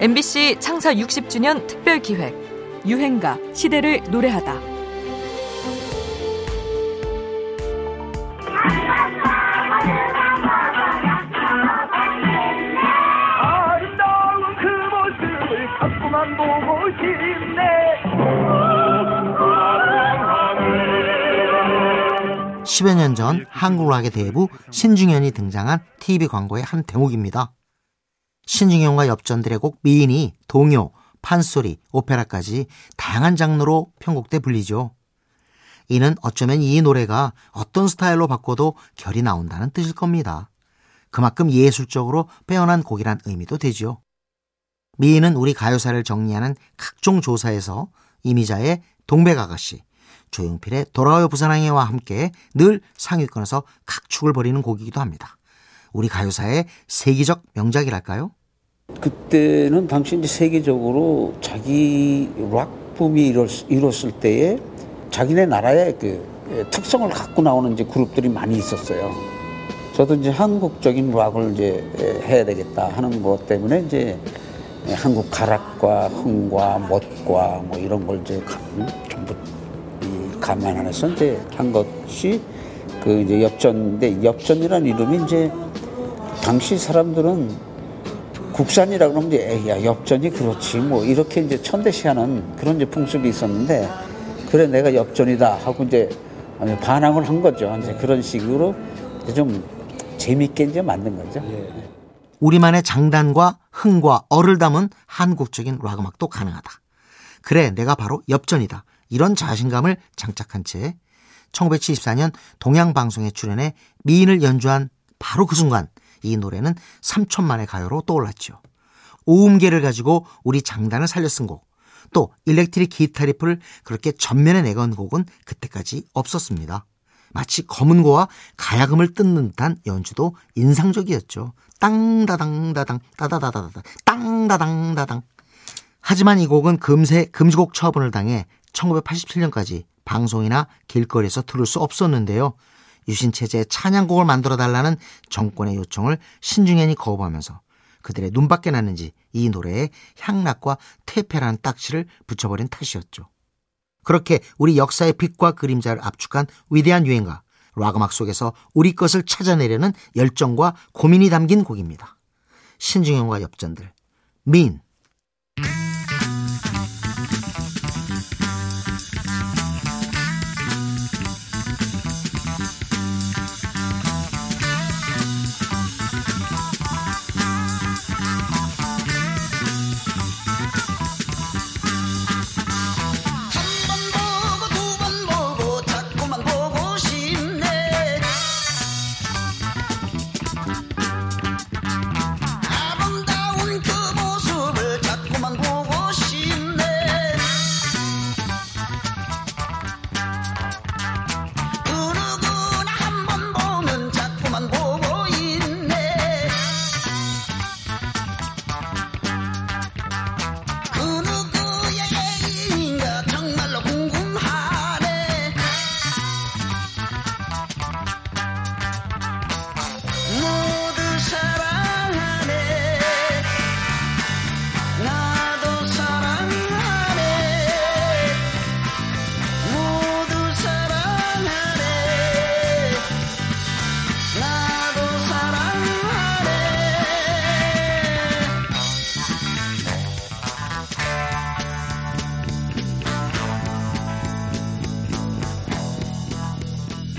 MBC 창사 60주년 특별 기획 유행가 시대를 노래하다. 아름다운 그 모습을 자꾸만 보고 싶네 10여 년 전 한국 락의 대부 신중현이 등장한 TV 광고의 한 대목입니다. 신중현과 엽전들의 곡 미인이 동요, 판소리, 오페라까지 다양한 장르로 편곡돼 불리죠. 이는 어쩌면 이 노래가 어떤 스타일로 바꿔도 결이 나온다는 뜻일 겁니다. 그만큼 예술적으로 빼어난 곡이란 의미도 되지요. 미인은 우리 가요사를 정리하는 각종 조사에서 이미자의 동백아가씨, 조용필의 돌아와요 부산항해와 함께 늘 상위권에서 각축을 벌이는 곡이기도 합니다. 우리 가요사의 세계적 명작이랄까요? 그때는 당시 이제 세계적으로 자기 락 붐이 이뤘, 이뤘을 때에 자기네 나라의 그 특성을 갖고 나오는 이제 그룹들이 많이 있었어요. 저도 이제 한국적인 락을 이제 해야 되겠다 하는 것 때문에 이제 한국 가락과 흥과 멋과 뭐 이런 걸 이제 감, 전부 이 감안 안에서 이제 한 것이 그 이제 엽전인데 엽전이라는 이름이 이제 당시 사람들은 국산이라 그러면 이제 에이, 야 엽전이 그렇지 뭐 이렇게 이제 천대시하는 그런 이제 풍습이 있었는데 그래 내가 엽전이다 하고 이제 반항을 한 거죠. 이제 그런 식으로 좀 재밌게 이제 만든 거죠. 우리만의 장단과 흥과 얼을 담은 한국적인 락 음악도 가능하다. 그래, 내가 바로 엽전이다. 이런 자신감을 장착한 채 1974년 동양방송에 출연해 미인을 연주한 바로 그 순간 이 노래는 3천 만의 가요로 떠올랐죠. 오음계를 가지고 우리 장단을 살려 쓴 곡, 또 일렉트릭 기타 riff를 그렇게 전면에 내건 곡은 그때까지 없었습니다. 마치 거문고와 가야금을 뜯는 듯한 연주도 인상적이었죠. 땅다당다당 따다다다다 땅다당다당 하지만 이 곡은 금세 금지곡 처분을 당해 1987년까지 방송이나 길거리에서 들을 수 없었는데요. 유신체제의 찬양곡을 만들어 달라는 정권의 요청을 신중현이 거부하면서 그들의 눈밖에 났는지 이 노래에 향락과 퇴폐라는 딱지를 붙여버린 탓이었죠. 그렇게 우리 역사의 빛과 그림자를 압축한 위대한 유행가 락음악 속에서 우리 것을 찾아내려는 열정과 고민이 담긴 곡입니다. 신중현과 엽전들 민